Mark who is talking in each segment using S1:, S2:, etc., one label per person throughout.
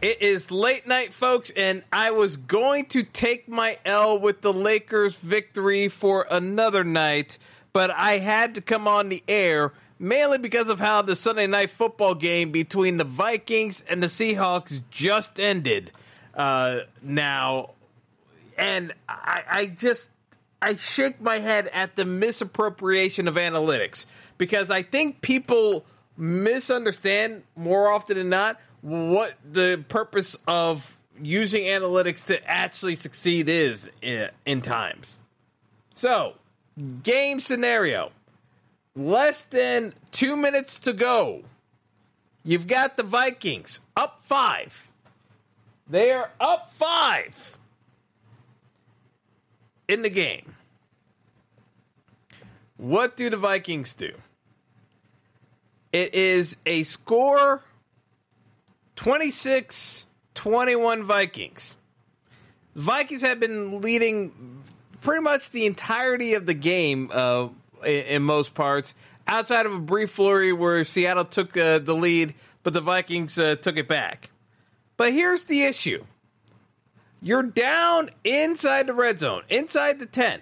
S1: It is late night, folks, and I was going to take my L with the Lakers' victory for another night, but I had to come on the air mainly because of how the Sunday night football game between the Vikings and the Seahawks just ended. Uh, now, and I, I just I shake my head at the misappropriation of analytics because I think people misunderstand more often than not what the purpose of using analytics to actually succeed is in, in times. So, game scenario. Less than two minutes to go. You've got the Vikings up five. They are up five in the game. What do the Vikings do? It is a score 26 21 Vikings. Vikings have been leading pretty much the entirety of the game uh, in, in, most parts, outside of a brief flurry where Seattle took uh, the lead, but the Vikings uh, took it back. But here's the issue you're down inside the red zone, inside the 10.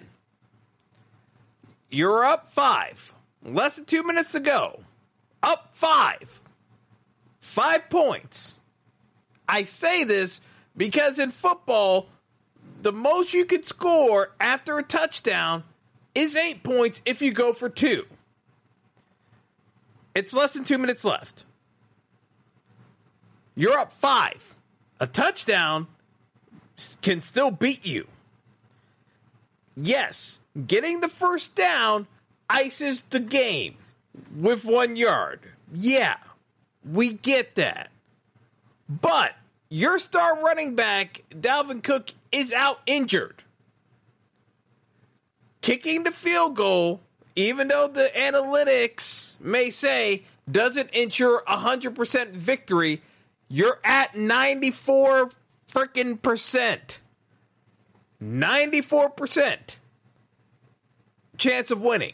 S1: You're up five. Less than two minutes to go. Up five. Five points. I say this because in football, the most you could score after a touchdown is eight points if you go for two. It's less than two minutes left. You're up five. A touchdown can still beat you. Yes, getting the first down ices the game with one yard. Yeah, we get that. But your star running back, Dalvin Cook, is out injured. Kicking the field goal, even though the analytics may say doesn't ensure 100% victory, you're at 94 freaking percent. 94% chance of winning.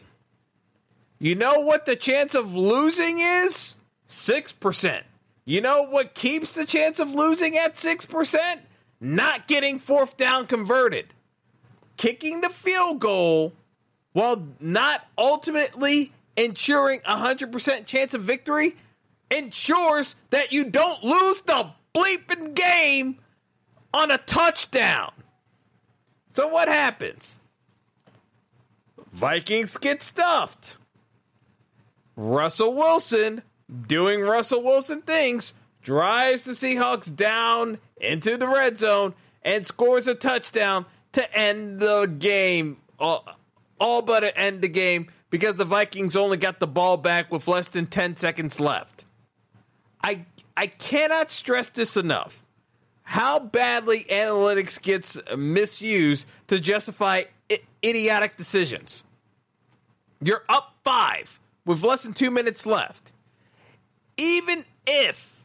S1: You know what the chance of losing is? 6%. You know what keeps the chance of losing at 6%? Not getting fourth down converted. Kicking the field goal while not ultimately ensuring a 100% chance of victory ensures that you don't lose the bleeping game on a touchdown. So what happens? Vikings get stuffed. Russell Wilson doing Russell Wilson things, drives the Seahawks down into the red zone and scores a touchdown to end the game, all, all but end the game because the Vikings only got the ball back with less than 10 seconds left. I I cannot stress this enough. How badly analytics gets misused to justify I- idiotic decisions. You're up 5 with less than 2 minutes left even if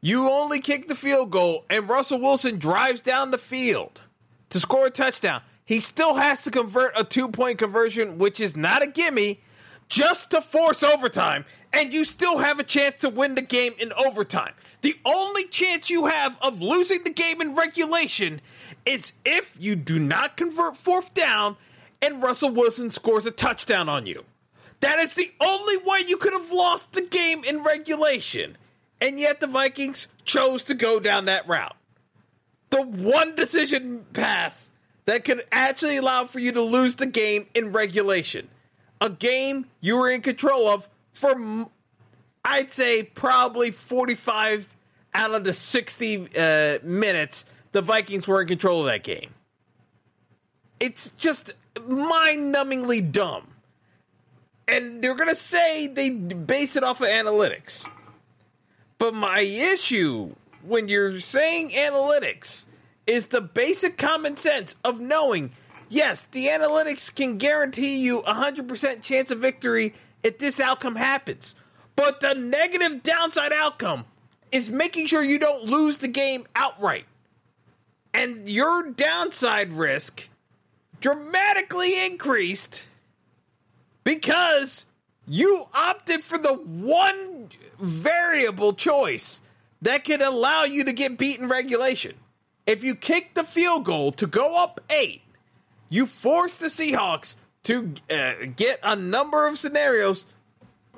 S1: you only kick the field goal and Russell Wilson drives down the field to score a touchdown, he still has to convert a two point conversion, which is not a gimme, just to force overtime. And you still have a chance to win the game in overtime. The only chance you have of losing the game in regulation is if you do not convert fourth down and Russell Wilson scores a touchdown on you. That is the only way you could have lost the game in regulation. And yet the Vikings chose to go down that route. The one decision path that could actually allow for you to lose the game in regulation. A game you were in control of for, I'd say, probably 45 out of the 60 uh, minutes the Vikings were in control of that game. It's just mind numbingly dumb. And they're going to say they base it off of analytics. But my issue when you're saying analytics is the basic common sense of knowing yes, the analytics can guarantee you a 100% chance of victory if this outcome happens. But the negative downside outcome is making sure you don't lose the game outright. And your downside risk dramatically increased because you opted for the one variable choice that could allow you to get beaten regulation. If you kick the field goal to go up eight, you force the Seahawks to uh, get a number of scenarios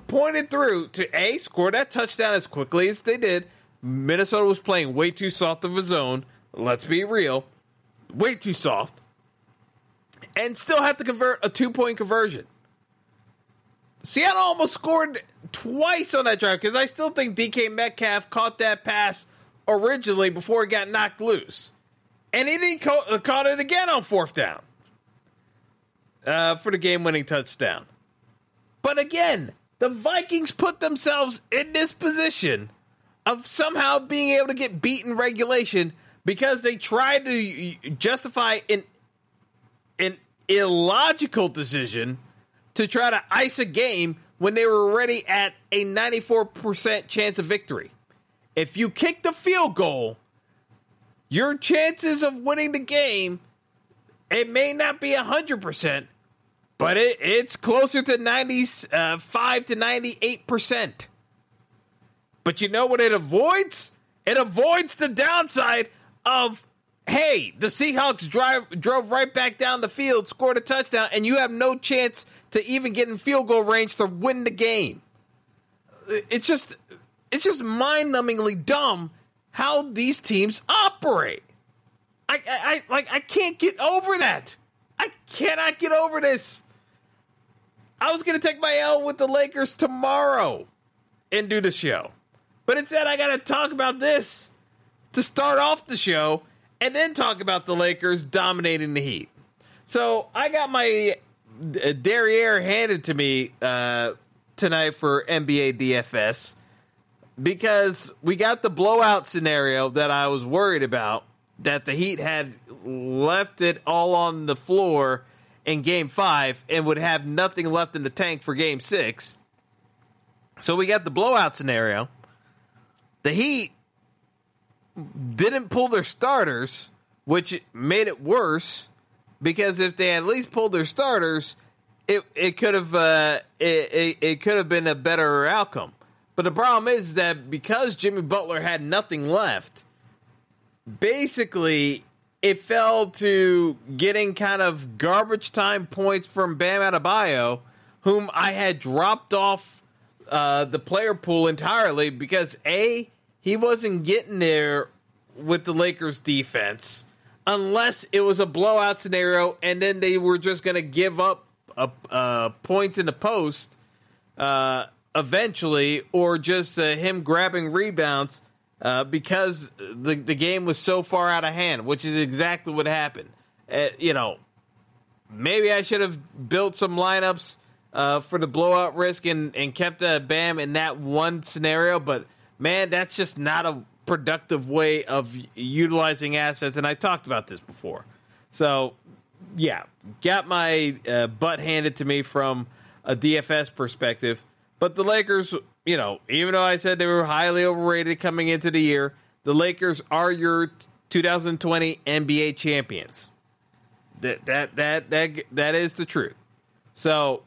S1: pointed through to A, score that touchdown as quickly as they did. Minnesota was playing way too soft of a zone. Let's be real. Way too soft. And still have to convert a two point conversion. Seattle almost scored twice on that drive because I still think DK Metcalf caught that pass originally before it got knocked loose. And he didn't ca- uh, caught it again on fourth down uh, for the game winning touchdown. But again, the Vikings put themselves in this position of somehow being able to get beaten regulation because they tried to justify an, an illogical decision to try to ice a game when they were already at a 94% chance of victory. If you kick the field goal, your chances of winning the game, it may not be 100%, but it, it's closer to 95 uh, to 98%. But you know what it avoids? It avoids the downside of hey, the Seahawks drive drove right back down the field, scored a touchdown, and you have no chance to even get in field goal range to win the game. It's just it's just mind-numbingly dumb how these teams operate. I, I, I like I can't get over that. I cannot get over this. I was gonna take my L with the Lakers tomorrow and do the show. But instead I gotta talk about this to start off the show and then talk about the Lakers dominating the Heat. So I got my derriere handed to me uh, tonight for NBA DFS because we got the blowout scenario that I was worried about that the Heat had left it all on the floor in game five and would have nothing left in the tank for game six. So we got the blowout scenario. The Heat didn't pull their starters, which made it worse because if they at least pulled their starters, it it could have uh, it, it, it could have been a better outcome. But the problem is that because Jimmy Butler had nothing left, basically it fell to getting kind of garbage time points from Bam Adebayo, whom I had dropped off uh, the player pool entirely because a he wasn't getting there with the Lakers defense unless it was a blowout scenario and then they were just going to give up uh, uh, points in the post. Uh, eventually, or just uh, him grabbing rebounds because the the game was so far out of hand, which is exactly what happened. You know, maybe I should have built some lineups for the blowout risk and and kept uh, Bam in that one scenario, but man, that's just not a productive way of utilizing assets. And I talked about this before, so yeah, got my uh, butt handed to me from a DFS perspective. But the Lakers, you know, even though I said they were highly overrated coming into the year, the Lakers are your 2020 NBA champions. That that that that that is the truth. So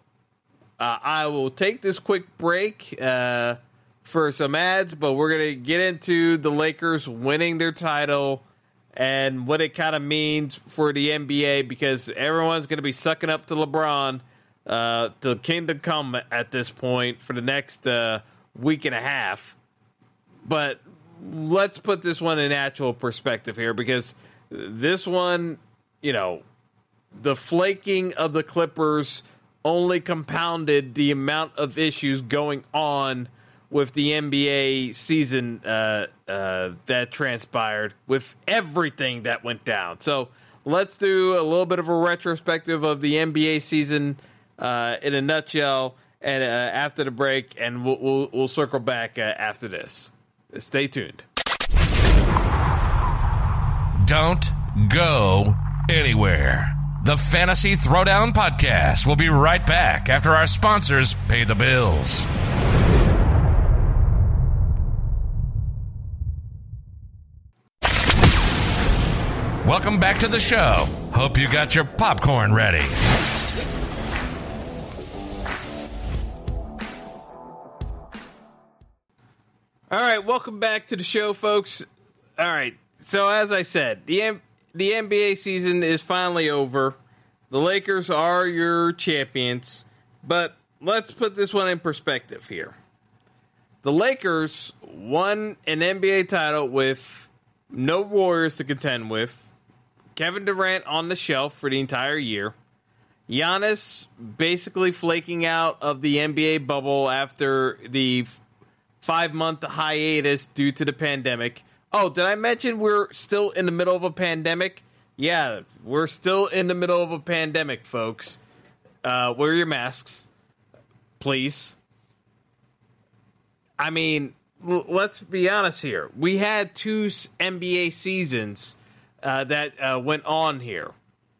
S1: uh, I will take this quick break uh, for some ads, but we're gonna get into the Lakers winning their title and what it kind of means for the NBA because everyone's gonna be sucking up to LeBron uh, the kingdom come at this point for the next uh, week and a half. But let's put this one in actual perspective here because this one, you know, the flaking of the Clippers only compounded the amount of issues going on with the NBA season uh, uh, that transpired with everything that went down. So let's do a little bit of a retrospective of the NBA season uh, in a nutshell, and uh, after the break, and we'll we'll, we'll circle back uh, after this. Stay tuned.
S2: Don't go anywhere. The Fantasy Throwdown Podcast will be right back after our sponsors pay the bills. Welcome back to the show. Hope you got your popcorn ready.
S1: All right, welcome back to the show, folks. All right, so as I said, the M- the NBA season is finally over. The Lakers are your champions, but let's put this one in perspective here. The Lakers won an NBA title with no Warriors to contend with. Kevin Durant on the shelf for the entire year. Giannis basically flaking out of the NBA bubble after the five month hiatus due to the pandemic. Oh, did I mention we're still in the middle of a pandemic? Yeah, we're still in the middle of a pandemic, folks. Uh, wear your masks, please. I mean, l- let's be honest here. We had two NBA seasons uh, that uh, went on here.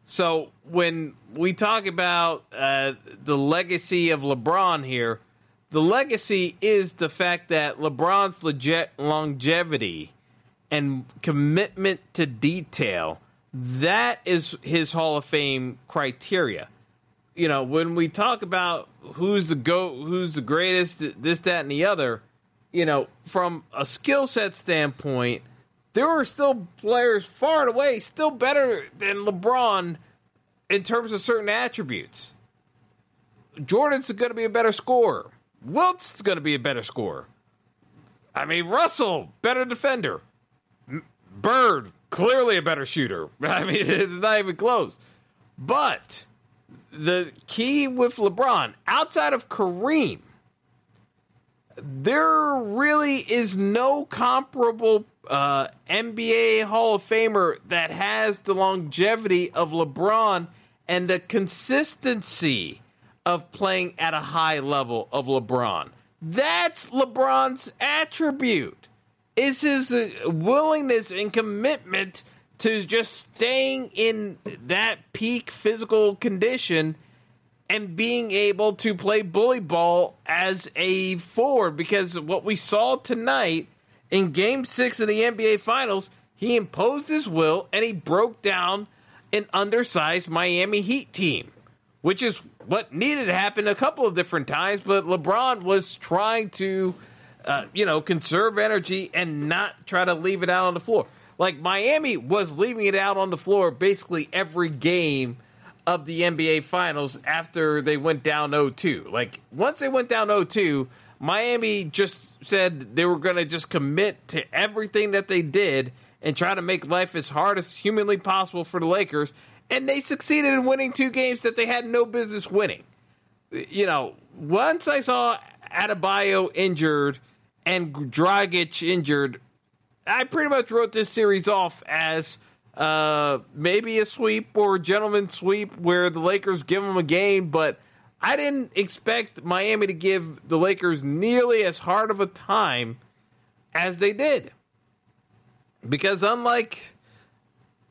S1: So when we talk about uh, the legacy of LeBron here, the legacy is the fact that LeBron's longevity and commitment to detail that is his Hall of Fame criteria. You know, when we talk about who's the go, who's the greatest, this, that, and the other, you know, from a skill set standpoint, there are still players far and away still better than LeBron in terms of certain attributes. Jordan's going to be a better scorer. Wilt's going to be a better scorer. I mean, Russell, better defender. Bird, clearly a better shooter. I mean, it's not even close. But the key with LeBron, outside of Kareem, there really is no comparable uh, NBA Hall of Famer that has the longevity of LeBron and the consistency of playing at a high level of LeBron. That's LeBron's attribute. Is his uh, willingness and commitment to just staying in that peak physical condition and being able to play bully ball as a forward because what we saw tonight in game 6 of the NBA finals, he imposed his will and he broke down an undersized Miami Heat team, which is what needed to happen a couple of different times, but LeBron was trying to, uh, you know, conserve energy and not try to leave it out on the floor. Like Miami was leaving it out on the floor basically every game of the NBA Finals after they went down 0-2. Like once they went down 0-2, Miami just said they were going to just commit to everything that they did and try to make life as hard as humanly possible for the Lakers and they succeeded in winning two games that they had no business winning. You know, once I saw Adebayo injured and Dragic injured, I pretty much wrote this series off as uh, maybe a sweep or a gentleman sweep where the Lakers give them a game, but I didn't expect Miami to give the Lakers nearly as hard of a time as they did. Because unlike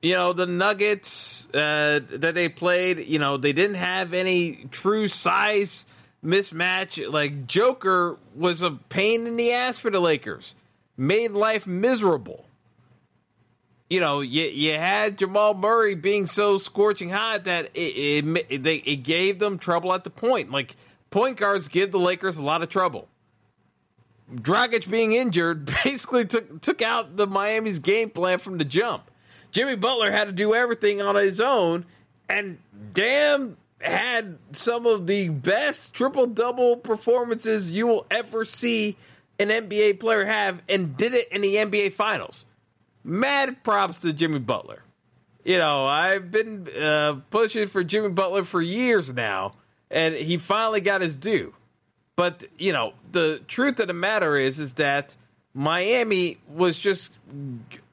S1: you know the Nuggets uh, that they played, you know they didn't have any true size mismatch. Like Joker was a pain in the ass for the Lakers, made life miserable. You know, you you had Jamal Murray being so scorching hot that it it, they, it gave them trouble at the point. Like point guards give the Lakers a lot of trouble. Dragic being injured basically took took out the Miami's game plan from the jump. Jimmy Butler had to do everything on his own, and damn, had some of the best triple double performances you will ever see an NBA player have and did it in the NBA Finals. Mad props to Jimmy Butler. You know, I've been uh, pushing for Jimmy Butler for years now, and he finally got his due. But you know, the truth of the matter is, is that Miami was just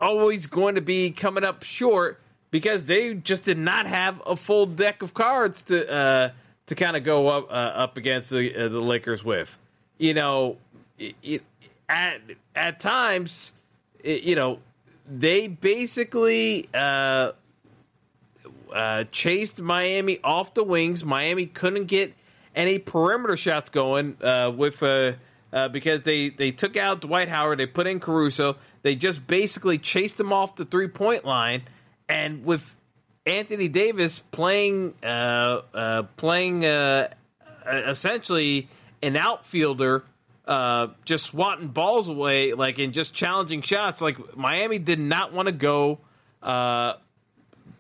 S1: always going to be coming up short because they just did not have a full deck of cards to uh, to kind of go up uh, up against the, uh, the Lakers with. You know, it, it, at at times, it, you know, they basically uh, uh, chased Miami off the wings. Miami couldn't get any perimeter shots going uh, with uh, uh, because they they took out Dwight Howard, they put in Caruso, they just basically chased him off the three point line, and with Anthony Davis playing uh, playing essentially an outfielder. Uh, just swatting balls away, like and just challenging shots. Like Miami did not want to go, uh,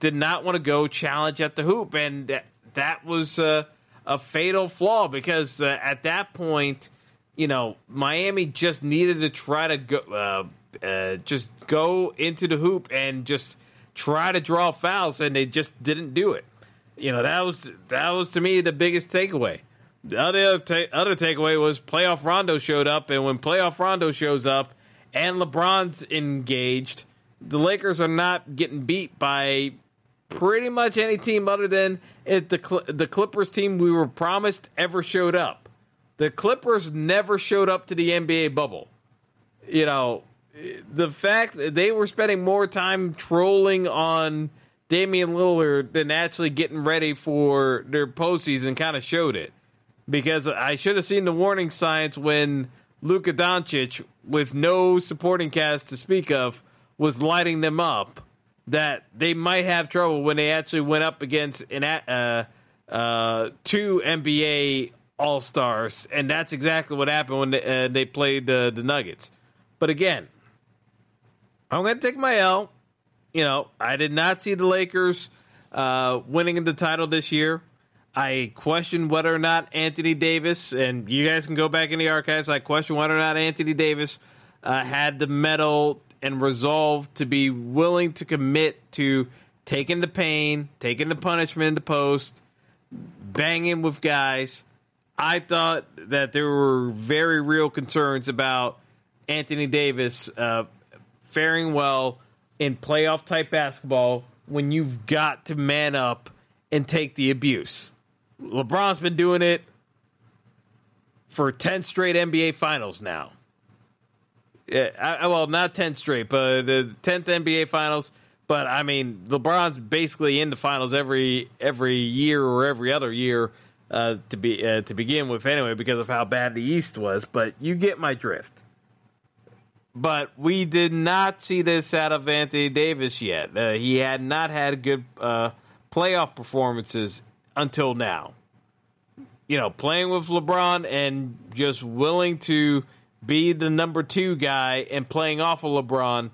S1: did not want to go challenge at the hoop, and that, was uh, a fatal flaw because uh, at that point, you know, Miami just needed to try to go, just go into the hoop and just try to draw fouls, and they just didn't do it. You know, that was that was to me the biggest takeaway. The other ta- other takeaway was playoff Rondo showed up, and when playoff Rondo shows up and LeBron's engaged, the Lakers are not getting beat by pretty much any team other than if the Cl- the Clippers team we were promised ever showed up. The Clippers never showed up to the NBA bubble. You know, the fact that they were spending more time trolling on Damian Lillard than actually getting ready for their postseason kind of showed it because I should have seen the warning signs when Luka Doncic, with no supporting cast to speak of, was lighting them up. That they might have trouble when they actually went up against an uh, uh, two NBA All Stars, and that's exactly what happened when they, uh, they played the the Nuggets. But again, I'm going to take my L. You know, I did not see the Lakers uh, winning the title this year. I question whether or not Anthony Davis, and you guys can go back in the archives. I question whether or not Anthony Davis uh, had the mettle and resolve to be willing to commit to taking the pain, taking the punishment in the post, banging with guys. I thought that there were very real concerns about Anthony Davis uh, faring well in playoff type basketball when you've got to man up and take the abuse. LeBron's been doing it for 10 straight NBA finals now. Yeah, I, well, not 10 straight, but the 10th NBA finals. But I mean, LeBron's basically in the finals every every year or every other year uh, to be uh, to begin with, anyway, because of how bad the East was. But you get my drift. But we did not see this out of Anthony Davis yet. Uh, he had not had good uh, playoff performances until now. You know, playing with LeBron and just willing to be the number two guy and playing off of LeBron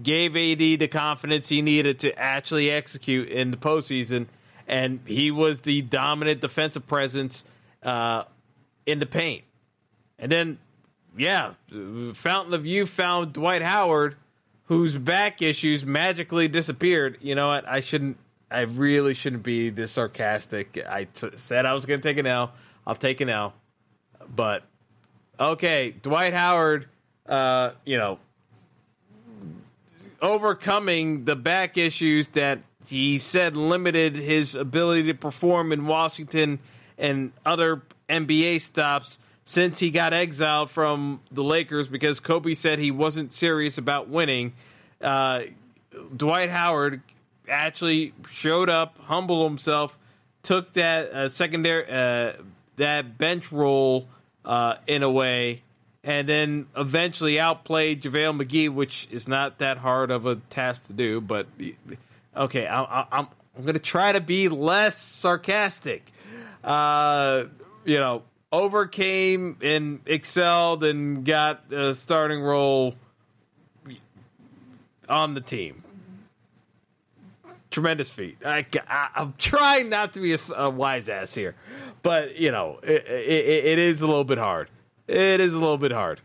S1: gave AD the confidence he needed to actually execute in the postseason. And he was the dominant defensive presence uh, in the paint. And then, yeah, Fountain of Youth found Dwight Howard, whose back issues magically disappeared. You know what? I shouldn't I really shouldn't be this sarcastic. I t- said I was going to take an L. I'll take an L. But okay, Dwight Howard, uh, you know, overcoming the back issues that he said limited his ability to perform in Washington and other NBA stops since he got exiled from the Lakers because Kobe said he wasn't serious about winning. Uh, Dwight Howard actually showed up, humbled himself, took that uh, secondary uh, that bench role uh, in a way, and then eventually outplayed JaVale McGee, which is not that hard of a task to do. But okay, I, I, I'm I'm going to try to be less sarcastic. Uh, you know, overcame and excelled and got a starting role on the team tremendous feat. I, am trying not to be a, a, wise ass here, but you know, it, it, it is a little bit hard. It is a little bit hard.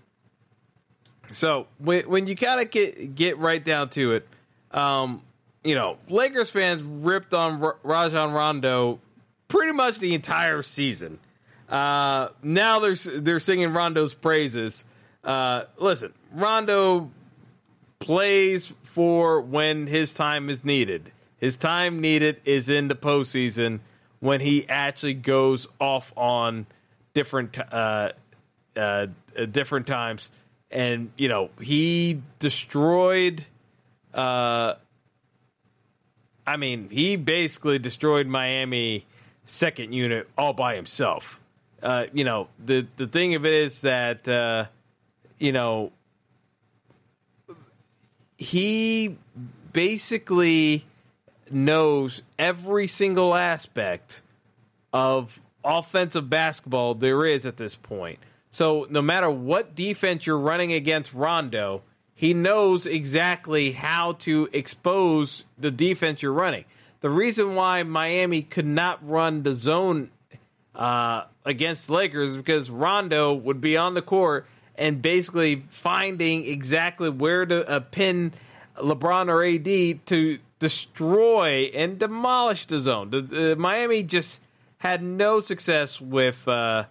S1: So when when you kind of get get right down to it, um, you know, Lakers fans ripped on R- Rajon Rondo pretty much the entire season. Uh, now they're they're singing Rondo's praises. Uh, listen, Rondo plays for when his time is needed. His time needed is in the postseason when he actually goes off on different uh, uh, different times, and you know he destroyed. Uh, I mean, he basically destroyed Miami second unit all by himself. Uh, you know, the the thing of it is that uh, you know he basically knows every single aspect of offensive basketball there is at this point. So no matter what defense you're running against Rondo, he knows exactly how to expose the defense you're running. The reason why Miami could not run the zone uh, against Lakers is because Rondo would be on the court and basically finding exactly where to uh, pin LeBron or AD to destroy and demolish the zone. The, Miami just had no success with, uh,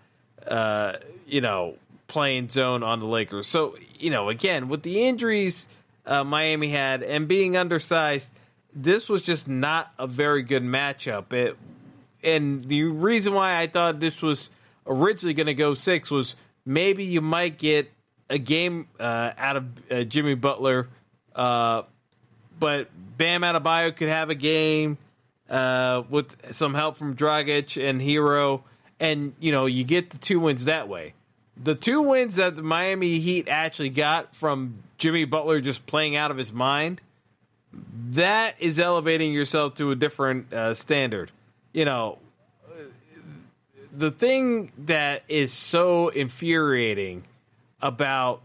S1: uh, you know, playing zone on the Lakers. So, you know, again, with the injuries uh, Miami had and being undersized, this was just not a very good matchup. It, and the reason why I thought this was originally going to go six was maybe you might get a game uh, out of uh, Jimmy Butler, but Bam Adebayo could have a game uh, with some help from Dragic and Herro, and you know you get the two wins that way. The two wins that the Miami Heat actually got from Jimmy Butler just playing out of his mind, that is elevating yourself to a different uh, standard. You know, the thing that is so infuriating about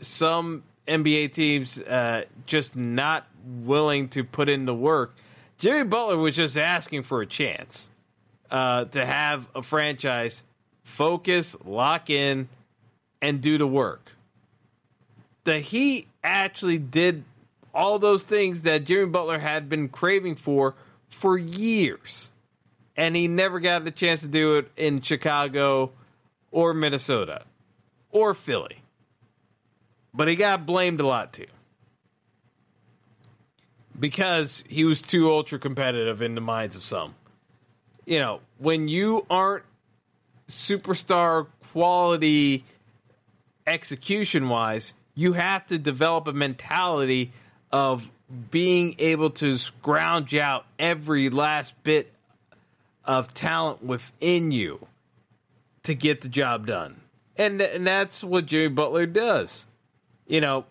S1: some NBA teams uh, just not willing to put in the work. Jimmy Butler was just asking for a chance uh, to have a franchise focus, lock in, and do the work. The Heat actually did all those things that Jimmy Butler had been craving for for years. And he never got the chance to do it in Chicago or Minnesota or Philly. But he got blamed a lot too. Because he was too ultra competitive in the minds of some. You know, when you aren't superstar quality execution wise, you have to develop a mentality of being able to scrounge out every last bit of talent within you to get the job done. And, and that's what Jimmy Butler does. You know,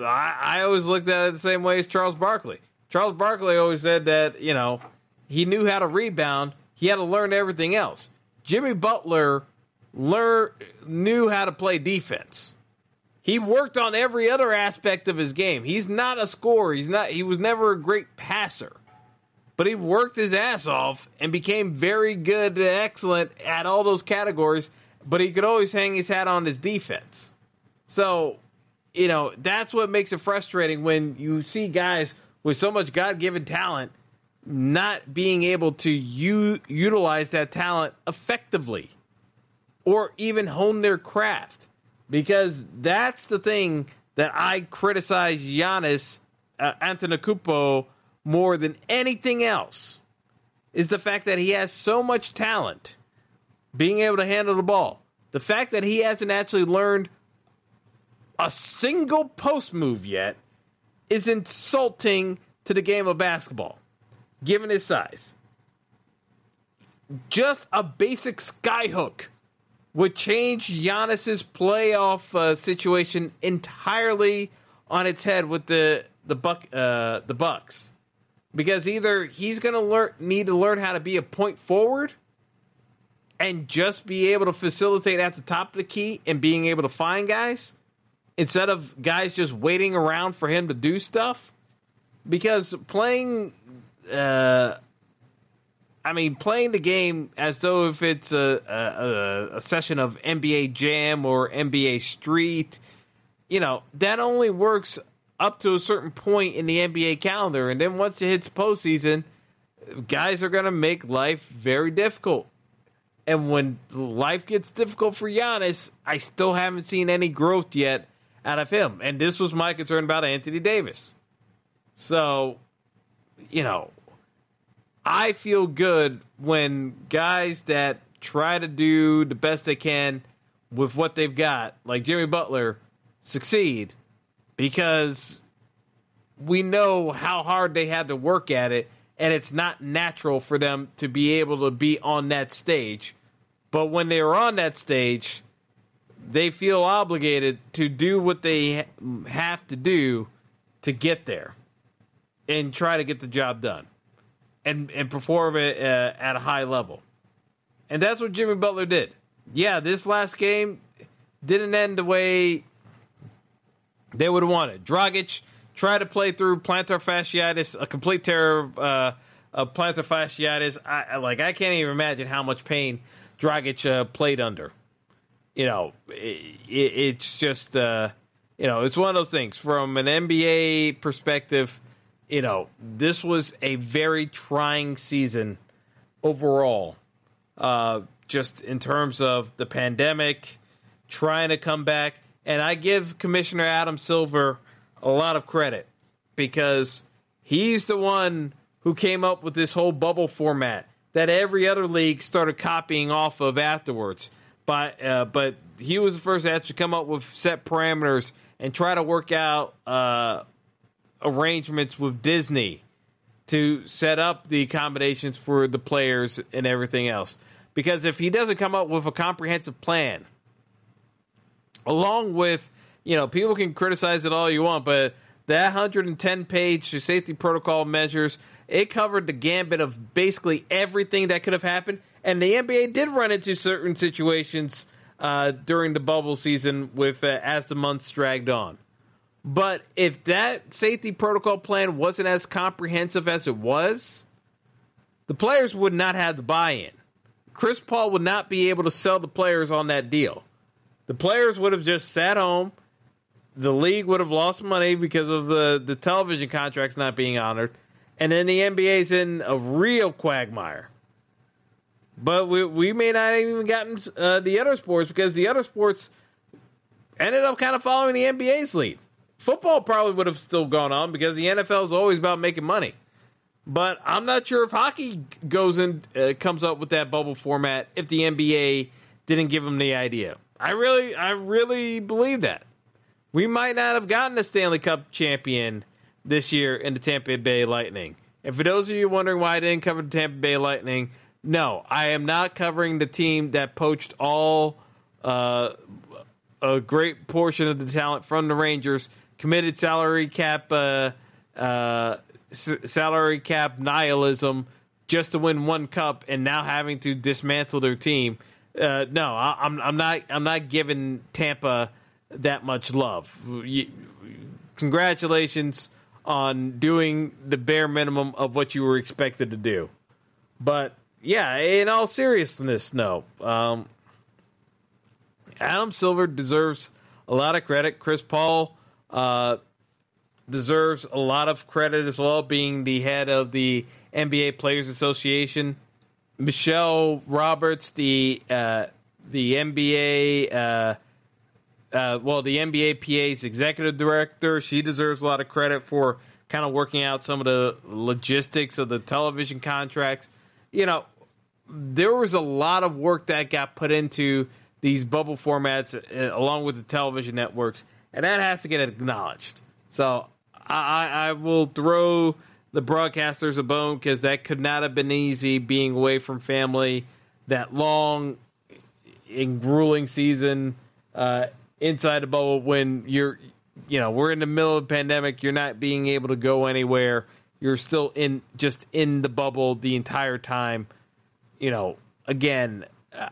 S1: I, I always looked at it the same way as Charles Barkley. Charles Barkley always said that, you know, he knew how to rebound, he had to learn everything else. Jimmy Butler learn, knew how to play defense. He worked on every other aspect of his game. He's not a scorer. He's not he was never a great passer. But he worked his ass off and became very good and excellent at all those categories, but he could always hang his hat on his defense. So, you know, that's what makes it frustrating when you see guys with so much God-given talent not being able to u- utilize that talent effectively or even hone their craft because that's the thing that I criticize Giannis uh, Antetokounmpo more than anything else is the fact that he has so much talent being able to handle the ball. The fact that he hasn't actually learned a single post move yet is insulting to the game of basketball, given his size. Just a basic skyhook would change Giannis's playoff uh, situation entirely on its head with the the buck uh, the Bucks, because either he's going to learn need to learn how to be a point forward and just be able to facilitate at the top of the key and being able to find guys instead of guys just waiting around for him to do stuff. Because playing uh, I mean, playing the game as though if it's a, a, a session of NBA Jam or NBA Street you know, that only works up to a certain point in the NBA calendar. And then once it hits postseason, guys are going to make life very difficult. And when life gets difficult for Giannis, I still haven't seen any growth yet out of him. And this was my concern about Anthony Davis. So, you know, I feel good when guys that try to do the best they can with what they've got, like Jimmy Butler, succeed because we know how hard they had to work at it, and it's not natural for them to be able to be on that stage. But when they are on that stage, they feel obligated to do what they have to do to get there and try to get the job done and and perform it uh, at a high level. And that's what Jimmy Butler did. Yeah, this last game didn't end the way they would have wanted. Dragic tried to play through plantar fasciitis, a complete terror uh, of plantar fasciitis. I, like I can't even imagine how much pain Dragic uh, played under. You know, it, it, it's just uh, you know it's one of those things from an NBA perspective you know, this was a very trying season overall. Uh, just in terms of the pandemic, trying to come back. And I give Commissioner Adam Silver a lot of credit because he's the one who came up with this whole bubble format that every other league started copying off of afterwards. But uh, but he was the first to actually come up with set parameters and try to work out uh, arrangements with Disney to set up the accommodations for the players and everything else. Because if he doesn't come up with a comprehensive plan, along with, you know, people can criticize it all you want, but that 110 page safety protocol measures, it covered the gambit of basically everything that could have happened. And the NBA did run into certain situations uh, during the bubble season with uh, as the months dragged on. But if that safety protocol plan wasn't as comprehensive as it was, the players would not have the buy in. Chris Paul would not be able to sell the players on that deal. The players would have just sat home. The league would have lost money because of the, the television contracts not being honored. And then the NBA's in a real quagmire. But we, we may not have even gotten uh, the other sports because the other sports ended up kind of following the NBA's lead. Football probably would have still gone on because the NFL is always about making money. But I'm not sure if hockey goes and uh, comes up with that bubble format if the NBA didn't give them the idea. I really, I really believe that we might not have gotten a Stanley Cup champion this year in the Tampa Bay Lightning. And for those of you wondering why I didn't cover the Tampa Bay Lightning, no, I am not covering the team that poached all uh, a great portion of the talent from the Rangers committed salary cap uh, uh, s- salary cap nihilism just to win one cup and now having to dismantle their team. Uh, no, I, am I'm, I'm not I'm not giving Tampa that much love. You, congratulations on doing the bare minimum of what you were expected to do. But yeah, in all seriousness, no. Um, Adam Silver deserves a lot of credit. Chris Paul uh, deserves a lot of credit as well, being the head of the NBA Players Association. Michelle Roberts, the uh, the NBA, uh, uh, well, the NBA PA's executive director, she deserves a lot of credit for kind of working out some of the logistics of the television contracts. You know, there was a lot of work that got put into these bubble formats uh, along with the television networks and that has to get acknowledged. So I, I will throw the broadcasters a bone because that could not have been easy being away from family that long and grueling season uh, inside the bubble when you're you know we're in the middle of a pandemic you're not being able to go anywhere you're still in just in the bubble the entire time you know again uh,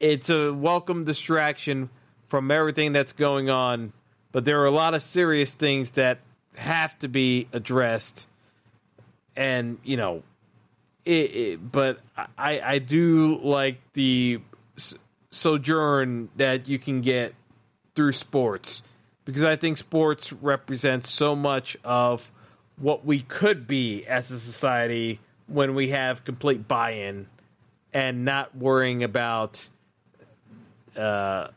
S1: it's a welcome distraction from everything that's going on, but there are a lot of serious things that have to be addressed. And, you know, it, it, but I, I do like the sojourn that you can get through sports because I think sports represents so much of what we could be as a society when we have complete buy-in and not worrying about uh,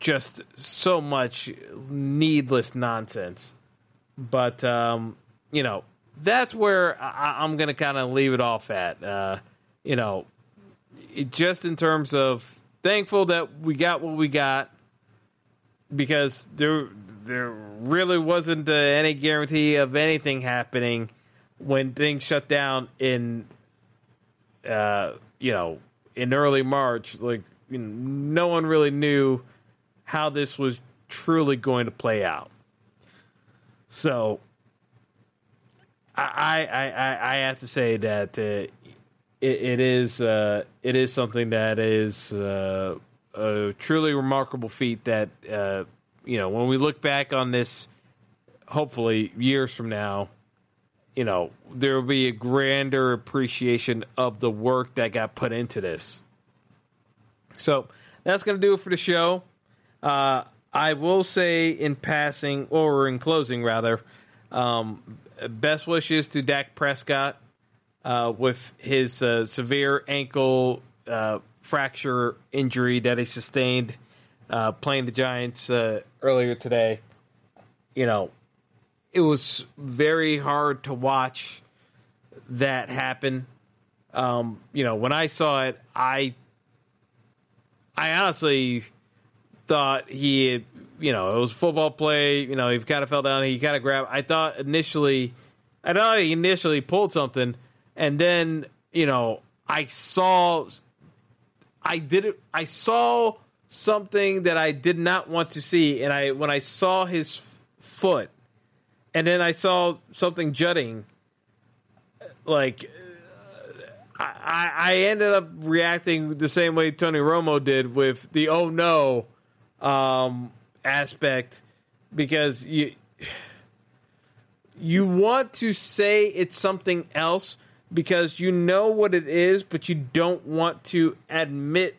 S1: just so much needless nonsense. But um, you know, that's where I, am going to kind of leave it off at. Uh, you know, it, just in terms of thankful that we got what we got because there there really wasn't uh, any guarantee of anything happening when things shut down in uh, you know in early March. Like you know, no one really knew how this was truly going to play out. So I I I, I have to say that uh, it, it is uh, it is something that is uh, a truly remarkable feat that uh, you know when we look back on this hopefully years from now you know there will be a grander appreciation of the work that got put into this. So that's going to do it for the show. Uh, i will say in passing or in closing rather um, best wishes to Dak Prescott uh, with his uh, severe ankle uh, fracture injury that he sustained uh, playing the Giants uh, earlier today. You know, it was very hard to watch that happen. Um, you know, when I saw it, I I honestly thought he had, you know, it was football play. You know, he kind of fell down. He kind of grabbed. I thought initially, I thought he initially pulled something, and then you know, I saw I did it. I saw something that I did not want to see, and I when I saw his f- foot, and then I saw something jutting, like I, I ended up reacting the same way Tony Romo did with the oh no um, aspect because you you want to say it's something else because you know what it is, but you don't want to admit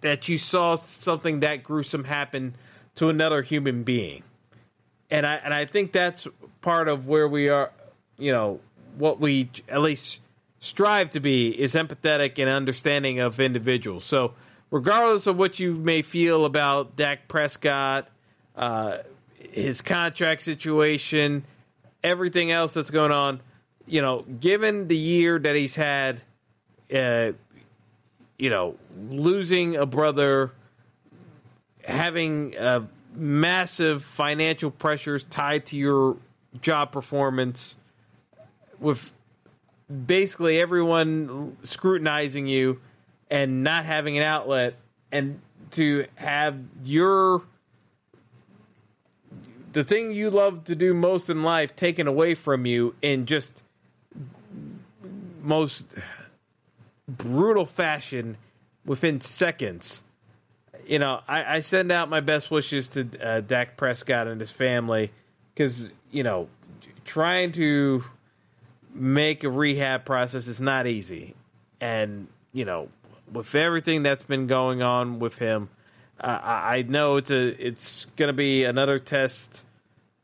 S1: that you saw something that gruesome happen to another human being. And I and I think that's part of where we are, you know, what we at least strive to be is empathetic and understanding of individuals. So, regardless of what you may feel about Dak Prescott, uh, his contract situation, everything else that's going on, you know, given the year that he's had, uh, you know, losing a brother, having uh, massive financial pressures tied to your job performance, with basically everyone scrutinizing you and not having an outlet, and to have your the thing you love to do most in life taken away from you in just most brutal fashion within seconds. You know, I, I send out my best wishes to uh, Dak Prescott and his family because you know trying to make a rehab process is not easy, and you know with everything that's been going on with him, uh, I, know it's a it's going to be another test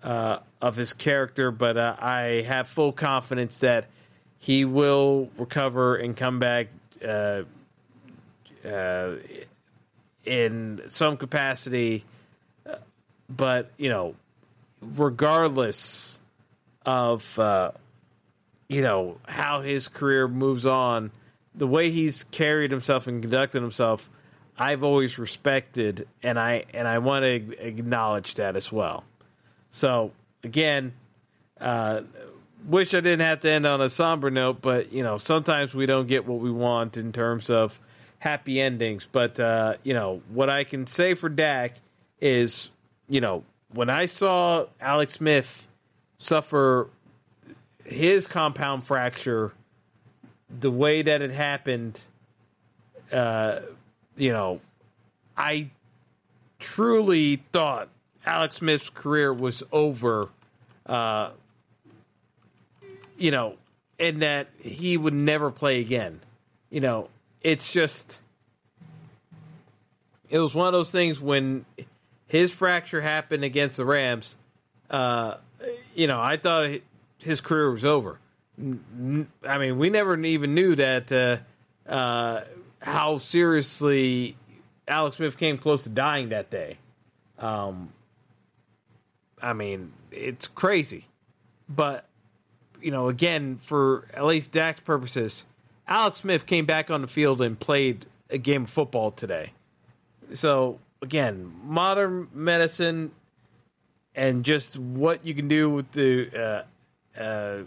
S1: uh, of his character, but uh, I have full confidence that he will recover and come back uh, uh, in some capacity. But you know, regardless of uh, you know how his career moves on, the way he's carried himself and conducted himself, I've always respected, and I and I want to acknowledge that as well. So again, uh, wish I didn't have to end on a somber note, but you know, sometimes we don't get what we want in terms of happy endings. But uh, you know, what I can say for Dak is, you know, when I saw Alex Smith suffer his compound fracture, the way that it happened, uh, you know, I truly thought Alex Smith's career was over uh, you know, and that he would never play again. You know, it's just it was one of those things when his fracture happened against the Rams, uh, you know, I thought his career was over. I mean, we never even knew that uh, uh, how seriously Alex Smith came close to dying that day. Um, I mean, it's crazy, but you know, again, for at least Dak's purposes, Alex Smith came back on the field and played a game of football today. So again, modern medicine and just what you can do with the uh, uh,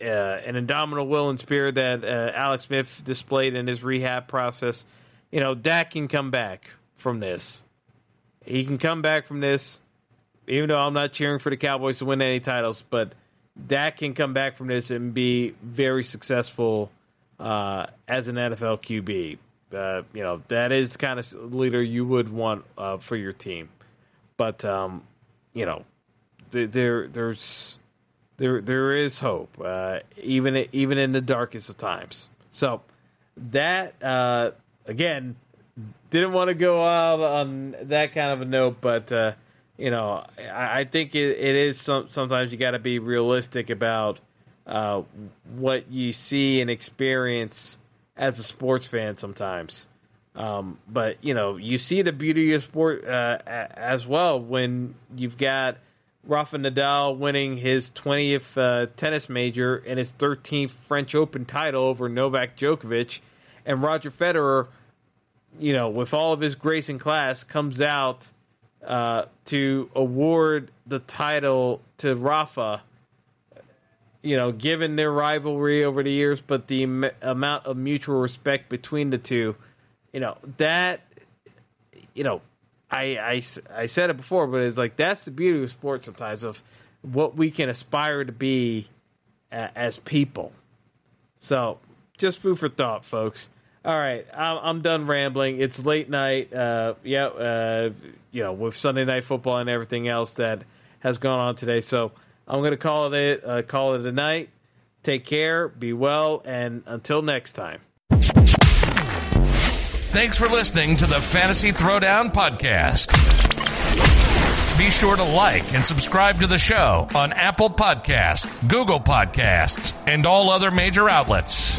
S1: uh, an indomitable will and spirit that uh, Alex Smith displayed in his rehab process. You know, Dak can come back from this. He can come back from this, even though I'm not cheering for the Cowboys to win any titles, but Dak can come back from this and be very successful uh, as an NFL QB. Uh, you know, that is the kind of leader you would want uh, for your team. But um, you know, there there's there there is hope, uh, even even in the darkest of times. So that uh, again, didn't want to go out on that kind of a note, but uh, you know, I, think it, it is some, sometimes you got to be realistic about uh, what you see and experience as a sports fan sometimes. Um, but you know, you see the beauty of sport uh, as well when you've got Rafa Nadal winning his 20th uh, tennis major and his 13th French Open title over Novak Djokovic, and Roger Federer, you know, with all of his grace and class, comes out uh, to award the title to Rafa. You know, given their rivalry over the years, but the am- amount of mutual respect between the two you know that you know I, I, I said it before but it's like that's the beauty of sports sometimes of what we can aspire to be as people so just food for thought folks all right i'm, done rambling it's late night uh, yeah uh, you know with sunday night football and everything else that has gone on today so i'm going to call it uh, call it a night take care be well and until next time
S2: Thanks for listening to the Fantasy Throwdown Podcast. Be sure to like and subscribe to the show on Apple Podcasts, Google Podcasts, and all other major outlets.